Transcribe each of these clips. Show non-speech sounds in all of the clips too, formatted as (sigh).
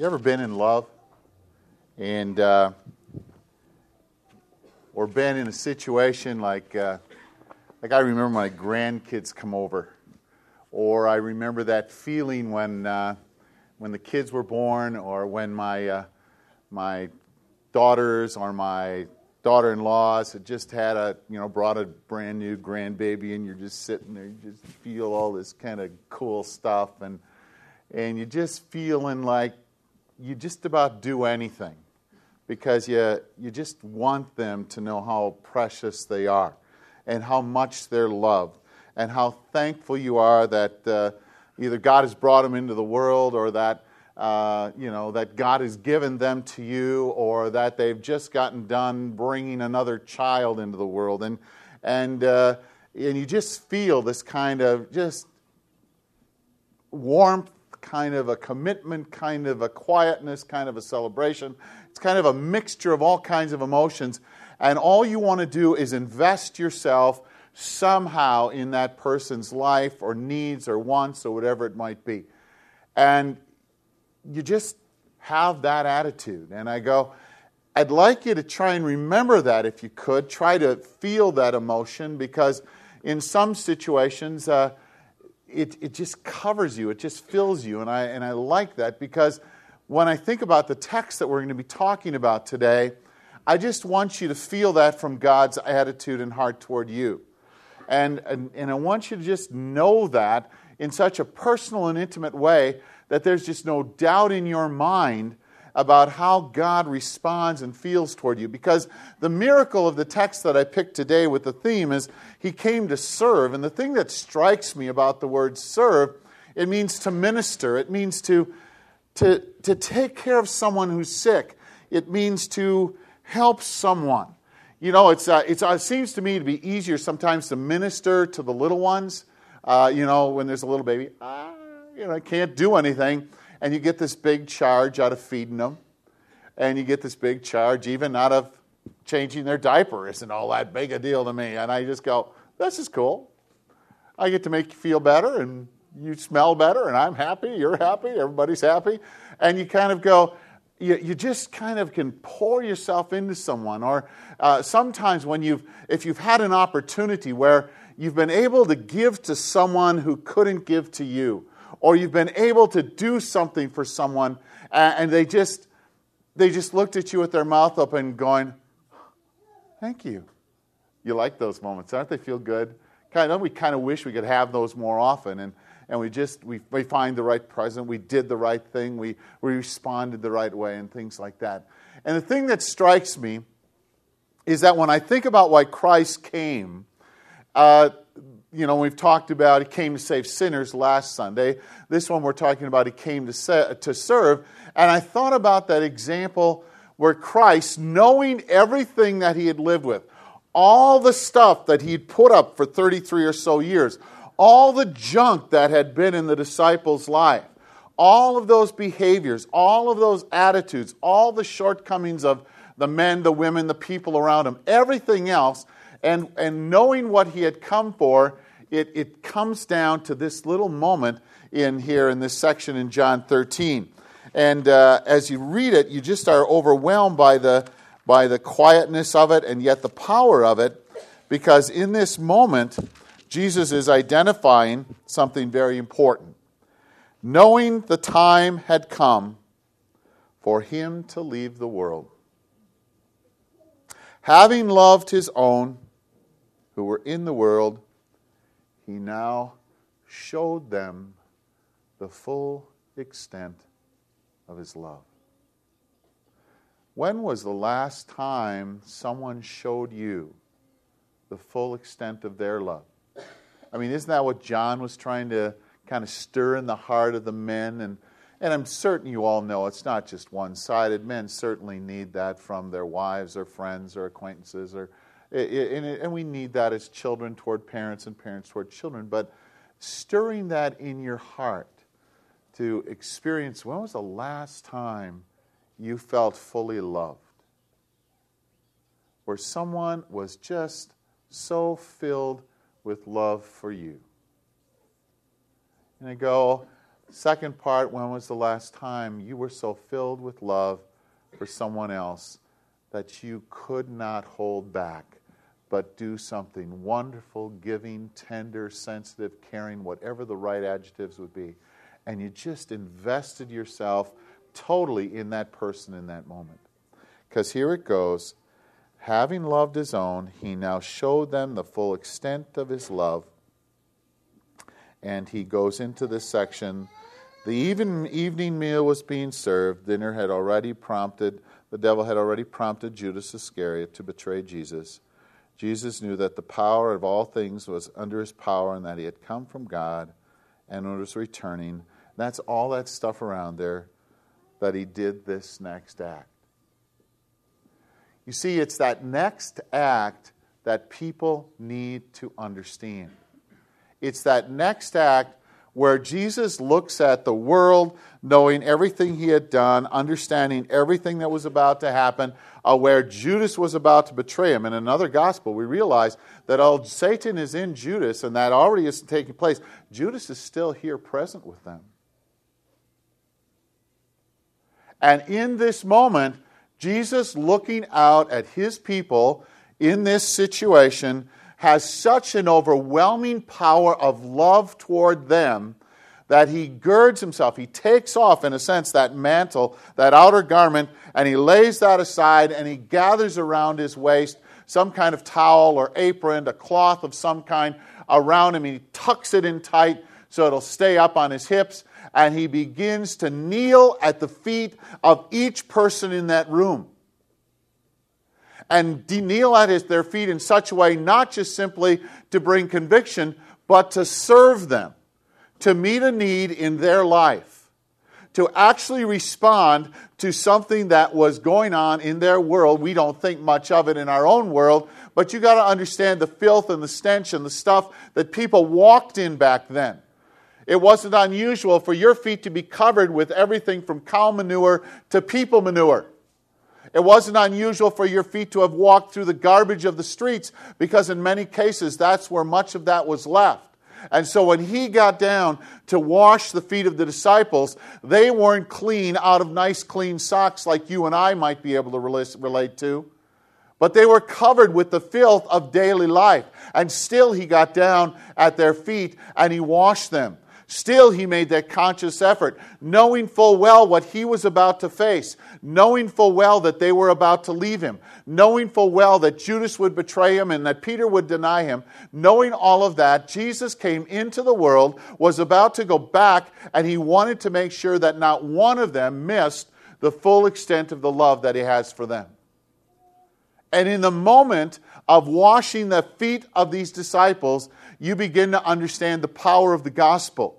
You ever been in love? And, uh, or been in a situation like, uh, like I remember my grandkids come over, or I remember that feeling when, uh, when the kids were born, or when my, uh, my daughters or my daughter-in-laws had just had a, you know, brought a brand new grandbaby, and you're just sitting there, you just feel all this kind of cool stuff, and and you're just feeling like you just about do anything because you, you just want them to know how precious they are and how much they're loved and how thankful you are that uh, either God has brought them into the world or that uh, you know that God has given them to you or that they've just gotten done bringing another child into the world. And and uh, and you just feel this kind of just warmth kind of a commitment, kind of a quietness, kind of a celebration. It's kind of a mixture of all kinds of emotions. And all you want to do is invest yourself somehow in that person's life or needs or wants or whatever it might be. And you just have that attitude. And I go, I'd like you to try and remember that if you could. Try to feel that emotion because in some situations, uh, it, it just covers you, it just fills you. And I, and I like that because when I think about the text that we're going to be talking about today, I just want you to feel that from God's attitude and heart toward you. And, and, and I want you to just know that in such a personal and intimate way that there's just no doubt in your mind about how God responds and feels toward you. Because the miracle of the text that I picked today with the theme is He came to serve. And the thing that strikes me about the word serve, it means to minister, it means to, to, to take care of someone who's sick, it means to help someone. You know, it's, uh, it's, uh, it seems to me to be easier sometimes to minister to the little ones. Uh, you know, when there's a little baby, ah, you know, I can't do anything and you get this big charge out of feeding them, and you get this big charge even out of changing their diaper. Isn't all that big a deal to me? And I just go, this is cool. I get to make you feel better, and you smell better, and I'm happy, you're happy, everybody's happy. And you kind of go, you, you just kind of can pour yourself into someone. Or uh, sometimes when you've, if you've had an opportunity where you've been able to give to someone who couldn't give to you, or you've been able to do something for someone and they just they just looked at you with their mouth open going thank you. You like those moments. Aren't they feel good? Kind of we kind of wish we could have those more often? And and we just we, we find the right present. We did the right thing. We, we responded the right way and things like that. And the thing that strikes me is that when i think about why christ came uh, you know, we've talked about he came to save sinners last Sunday. This one we're talking about he came to, se- to serve. And I thought about that example where Christ, knowing everything that he had lived with, all the stuff that he'd put up for 33 or so years, all the junk that had been in the disciples' life, all of those behaviors, all of those attitudes, all the shortcomings of the men, the women, the people around him, everything else. And, and knowing what he had come for, it, it comes down to this little moment in here in this section in John 13. And uh, as you read it, you just are overwhelmed by the, by the quietness of it and yet the power of it, because in this moment, Jesus is identifying something very important. Knowing the time had come for him to leave the world. Having loved his own who were in the world, he now showed them the full extent of his love. When was the last time someone showed you the full extent of their love? I mean, isn't that what John was trying to kind of stir in the heart of the men? And, and I'm certain you all know it's not just one sided. Men certainly need that from their wives or friends or acquaintances or and we need that as children toward parents and parents toward children, but stirring that in your heart to experience when was the last time you felt fully loved? Where someone was just so filled with love for you. And I go, Second part, when was the last time you were so filled with love for someone else that you could not hold back, but do something wonderful, giving, tender, sensitive, caring, whatever the right adjectives would be. And you just invested yourself totally in that person in that moment. Because here it goes having loved his own, he now showed them the full extent of his love. And he goes into this section. The even, evening meal was being served. Dinner had already prompted the devil had already prompted Judas Iscariot to betray Jesus. Jesus knew that the power of all things was under his power and that he had come from God and was returning. That's all that stuff around there that he did this next act. You see, it's that next act that people need to understand. It's that next act where Jesus looks at the world, knowing everything he had done, understanding everything that was about to happen, uh, where Judas was about to betray him. In another gospel, we realize that all Satan is in Judas, and that already is taking place. Judas is still here present with them. And in this moment, Jesus looking out at his people in this situation has such an overwhelming power of love toward them that he girds himself. He takes off, in a sense, that mantle, that outer garment, and he lays that aside and he gathers around his waist some kind of towel or apron, a cloth of some kind around him. He tucks it in tight so it'll stay up on his hips, and he begins to kneel at the feet of each person in that room and kneel at his, their feet in such a way, not just simply to bring conviction, but to serve them, to meet a need in their life, to actually respond to something that was going on in their world. We don't think much of it in our own world, but you got to understand the filth and the stench and the stuff that people walked in back then. It wasn't unusual for your feet to be covered with everything from cow manure to people manure. It wasn't unusual for your feet to have walked through the garbage of the streets because, in many cases, that's where much of that was left. And so, when he got down to wash the feet of the disciples, they weren't clean out of nice, clean socks like you and I might be able to relate to. But they were covered with the filth of daily life. And still, he got down at their feet and he washed them. Still, he made that conscious effort, knowing full well what he was about to face, knowing full well that they were about to leave him, knowing full well that Judas would betray him and that Peter would deny him. Knowing all of that, Jesus came into the world, was about to go back, and he wanted to make sure that not one of them missed the full extent of the love that he has for them. And in the moment of washing the feet of these disciples, you begin to understand the power of the gospel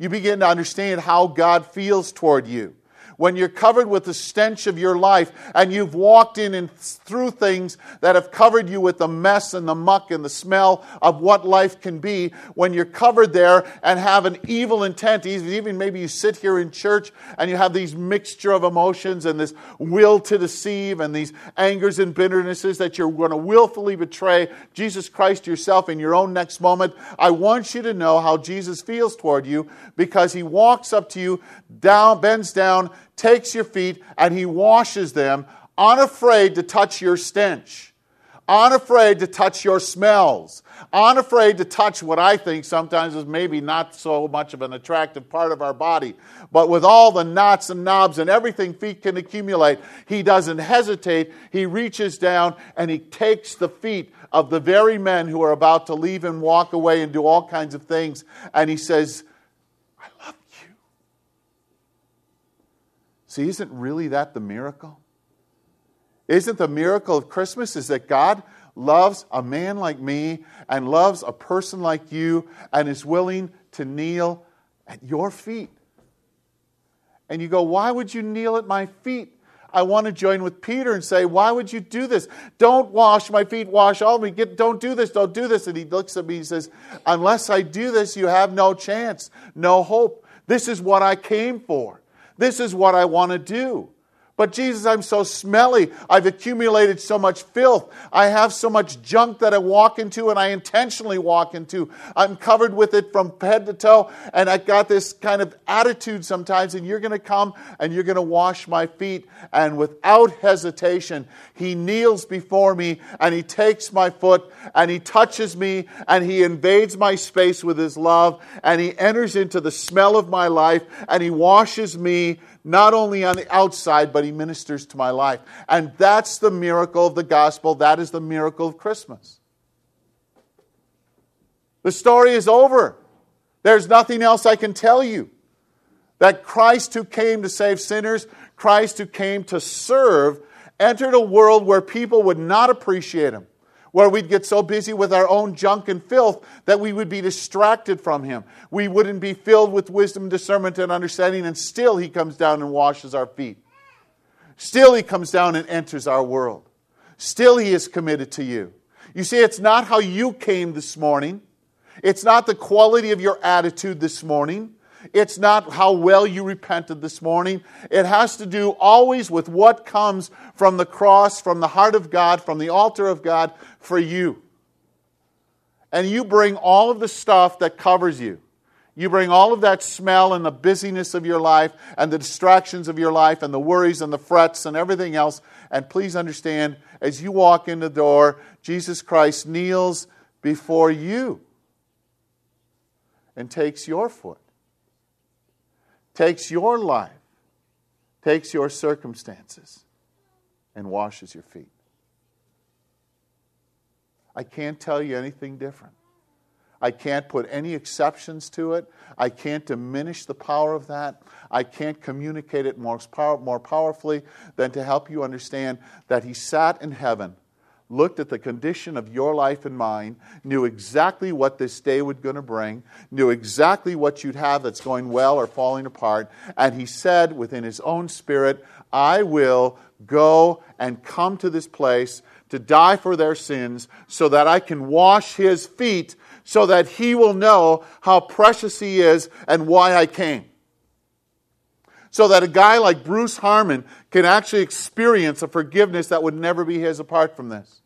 you begin to understand how God feels toward you when you're covered with the stench of your life and you've walked in and through things that have covered you with the mess and the muck and the smell of what life can be, when you're covered there and have an evil intent, even maybe you sit here in church and you have these mixture of emotions and this will to deceive and these angers and bitternesses that you're going to willfully betray Jesus Christ yourself in your own next moment, I want you to know how Jesus feels toward you because he walks up to you, down, bends down, takes your feet and he washes them, unafraid to touch your stench, unafraid to touch your smells, unafraid to touch what I think sometimes is maybe not so much of an attractive part of our body. But with all the knots and knobs and everything feet can accumulate, he doesn't hesitate. He reaches down and he takes the feet of the very men who are about to leave and walk away and do all kinds of things. And he says, See, isn't really that the miracle? Isn't the miracle of Christmas is that God loves a man like me and loves a person like you and is willing to kneel at your feet. And you go, why would you kneel at my feet? I want to join with Peter and say, why would you do this? Don't wash my feet, wash all of me. Get, don't do this, don't do this. And he looks at me and says, unless I do this, you have no chance, no hope. This is what I came for. This is what I want to do. But Jesus, I'm so smelly. I've accumulated so much filth. I have so much junk that I walk into and I intentionally walk into. I'm covered with it from head to toe. And I got this kind of attitude sometimes. And you're going to come and you're going to wash my feet. And without hesitation, he kneels before me and he takes my foot and he touches me and he invades my space with his love and he enters into the smell of my life and he washes me not only on the outside, but he ministers to my life. And that's the miracle of the gospel. That is the miracle of Christmas. The story is over. There's nothing else I can tell you. That Christ who came to save sinners, Christ who came to serve, entered a world where people would not appreciate him where we'd get so busy with our own junk and filth that we would be distracted from Him. We wouldn't be filled with wisdom, discernment, and understanding, and still He comes down and washes our feet. Still He comes down and enters our world. Still He is committed to you. You see, it's not how you came this morning, it's not the quality of your attitude this morning. It's not how well you repented this morning. It has to do always with what comes from the cross, from the heart of God, from the altar of God for you. And you bring all of the stuff that covers you. You bring all of that smell and the busyness of your life and the distractions of your life and the worries and the frets and everything else. And please understand, as you walk in the door, Jesus Christ kneels before you and takes your foot takes your life, takes your circumstances, and washes your feet. I can't tell you anything different. I can't put any exceptions to it. I can't diminish the power of that. I can't communicate it more, power, more powerfully than to help you understand that He sat in heaven looked at the condition of your life and mine, knew exactly what this day was going to bring, knew exactly what you'd have that's going well or falling apart, and he said within his own spirit, I will go and come to this place to die for their sins so that I can wash his feet so that he will know how precious he is and why I came so that a guy like Bruce Harmon can actually experience a forgiveness that would never be his apart from this.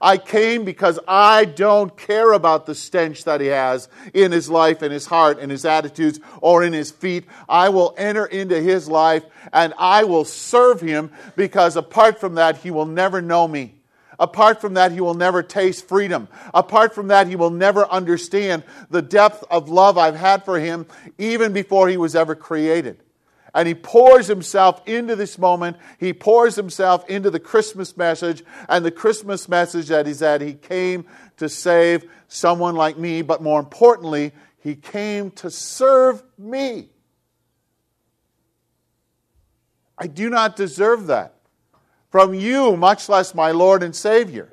I came because I don't care about the stench that he has in his life, in his heart, in his attitudes, or in his feet. I will enter into his life and I will serve him because apart from that, he will never know me. Apart from that, he will never taste freedom. Apart from that, he will never understand the depth of love I've had for him even before he was ever created and he pours himself into this moment. He pours himself into the Christmas message, and the Christmas message that is that he came to save someone like me, but more importantly, he came to serve me. I do not deserve that from you, much less my Lord and Savior.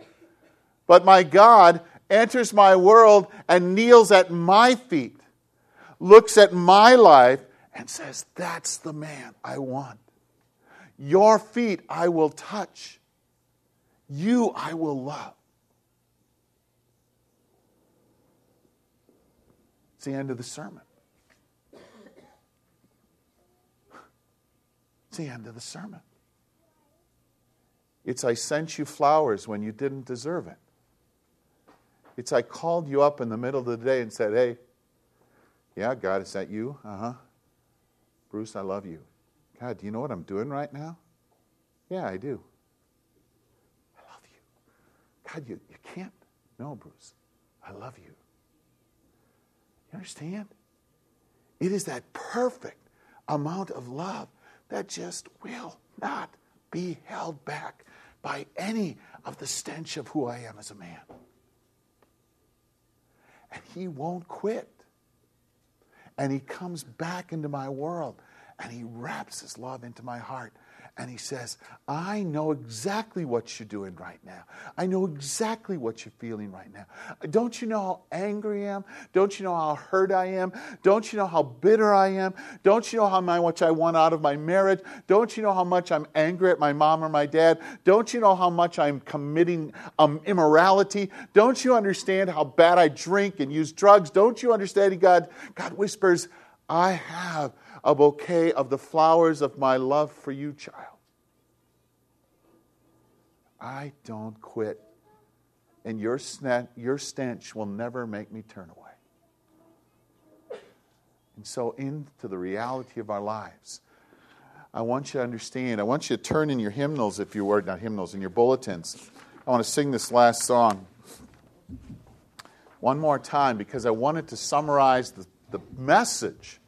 But my God enters my world and kneels at my feet, looks at my life, and says, That's the man I want. Your feet I will touch, you I will love. It's the end of the sermon. It's the end of the sermon. It's I sent you flowers when you didn't deserve it. It's I called you up in the middle of the day and said, Hey, yeah, God, is that you? Uh huh. Bruce, I love you. God, do you know what I'm doing right now? Yeah, I do. I love you. God, you, you can't. No, Bruce. I love you. You understand? It is that perfect amount of love that just will not be held back by any of the stench of who I am as a man. And he won't quit and he comes back into my world and he wraps his love into my heart and he says, I know exactly what you're doing right now. I know exactly what you're feeling right now. Don't you know how angry I am? Don't you know how hurt I am? Don't you know how bitter I am? Don't you know how much I want out of my marriage? Don't you know how much I'm angry at my mom or my dad? Don't you know how much I'm committing um, immorality? Don't you understand how bad I drink and use drugs? Don't you understand? God, God whispers, I have a bouquet of the flowers of my love for you, child. I don't quit. And your, your stench will never make me turn away. And so, into the reality of our lives, I want you to understand. I want you to turn in your hymnals, if you were, not hymnals, in your bulletins. I want to sing this last song one more time because I wanted to summarize the, the message.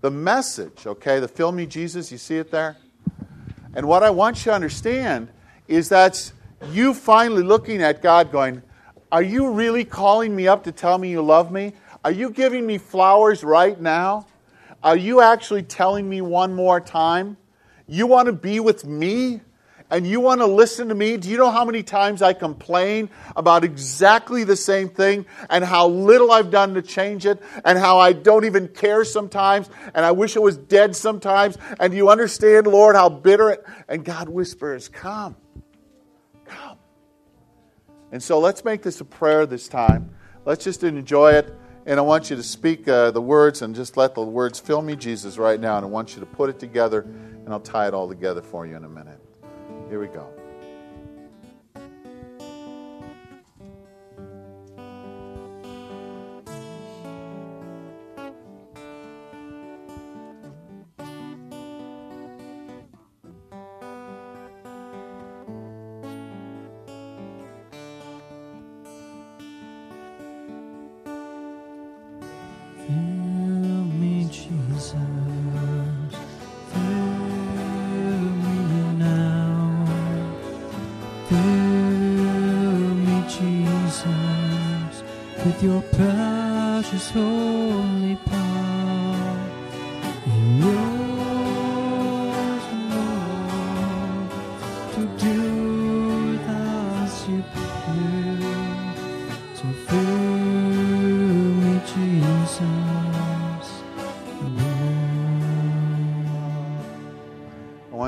The message, okay? The Fill Me Jesus, you see it there? And what I want you to understand is that you finally looking at God going, Are you really calling me up to tell me you love me? Are you giving me flowers right now? Are you actually telling me one more time? You want to be with me? And you want to listen to me? Do you know how many times I complain about exactly the same thing and how little I've done to change it and how I don't even care sometimes and I wish it was dead sometimes? And do you understand, Lord, how bitter it and God whispers, Come. Come. And so let's make this a prayer this time. Let's just enjoy it. And I want you to speak uh, the words and just let the words fill me, Jesus, right now. And I want you to put it together, and I'll tie it all together for you in a minute. Here we go.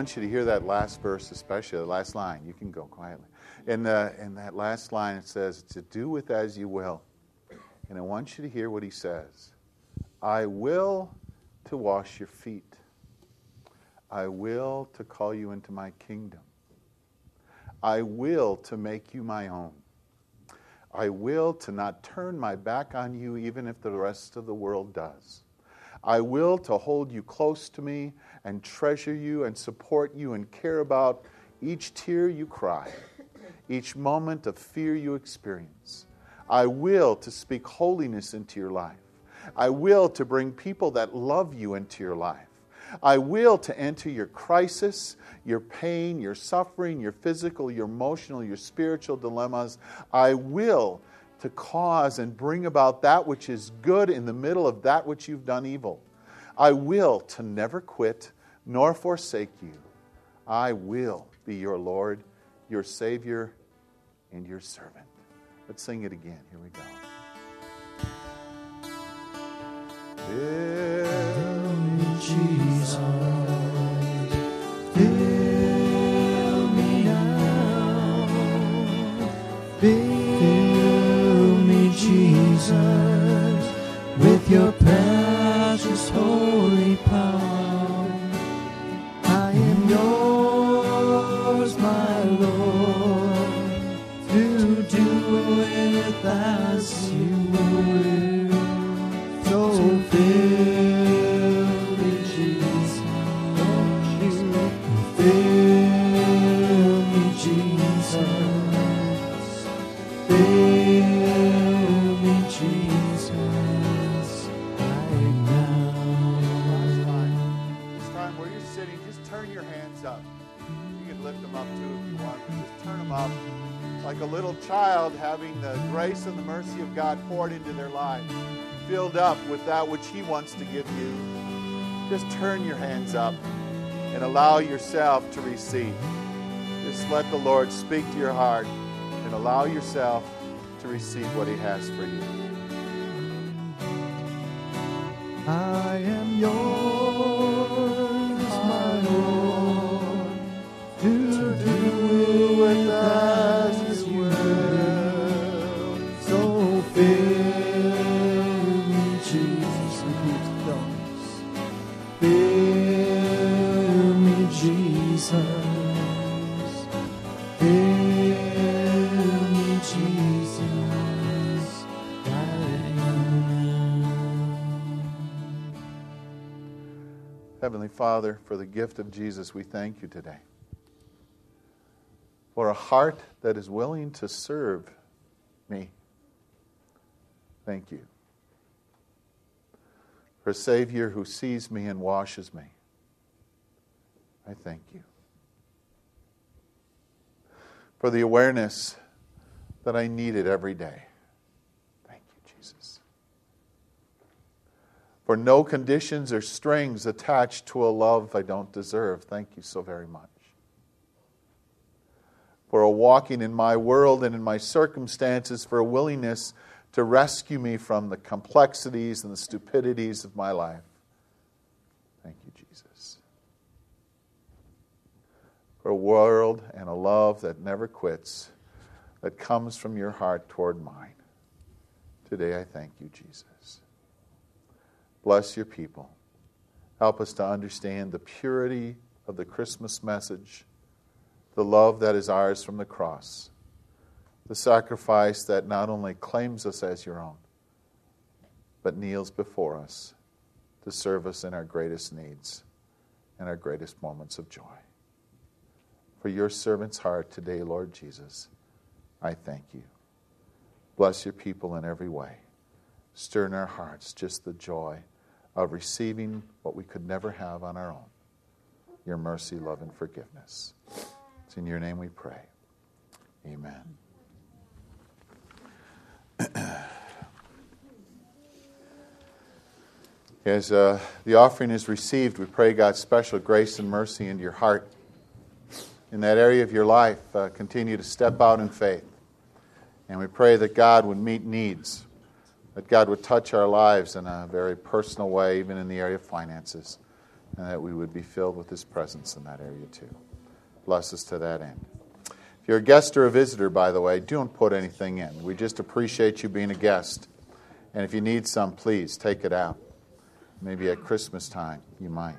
Want you to hear that last verse, especially the last line. You can go quietly. In, the, in that last line, it says, To do with as you will. And I want you to hear what he says I will to wash your feet, I will to call you into my kingdom, I will to make you my own. I will to not turn my back on you, even if the rest of the world does. I will to hold you close to me and treasure you and support you and care about each tear you cry, each moment of fear you experience. I will to speak holiness into your life. I will to bring people that love you into your life. I will to enter your crisis, your pain, your suffering, your physical, your emotional, your spiritual dilemmas. I will to cause and bring about that which is good in the middle of that which you've done evil. I will to never quit nor forsake you. I will be your Lord, your Savior, and your servant. Let's sing it again. Here we go. Fill Jesus. Your precious holy power. I am yours, my Lord, to do with as you of God poured into their lives, filled up with that which He wants to give you. Just turn your hands up and allow yourself to receive. Just let the Lord speak to your heart and allow yourself to receive what He has for you. I am yours, Father, for the gift of Jesus, we thank you today. For a heart that is willing to serve me. Thank you. For a Savior who sees me and washes me. I thank you. For the awareness that I need it every day. Thank you, Jesus. For no conditions or strings attached to a love I don't deserve. Thank you so very much. For a walking in my world and in my circumstances, for a willingness to rescue me from the complexities and the stupidities of my life. Thank you, Jesus. For a world and a love that never quits that comes from your heart toward mine. Today I thank you, Jesus. Bless your people. Help us to understand the purity of the Christmas message, the love that is ours from the cross, the sacrifice that not only claims us as your own, but kneels before us to serve us in our greatest needs and our greatest moments of joy. For your servant's heart today, Lord Jesus. I thank you. Bless your people in every way. Stir in our hearts just the joy of receiving what we could never have on our own your mercy, love, and forgiveness. It's in your name we pray. Amen. (clears throat) As uh, the offering is received, we pray God's special grace and mercy into your heart. In that area of your life, uh, continue to step out in faith. And we pray that God would meet needs, that God would touch our lives in a very personal way, even in the area of finances, and that we would be filled with His presence in that area too. Bless us to that end. If you're a guest or a visitor, by the way, don't put anything in. We just appreciate you being a guest. And if you need some, please take it out. Maybe at Christmas time, you might.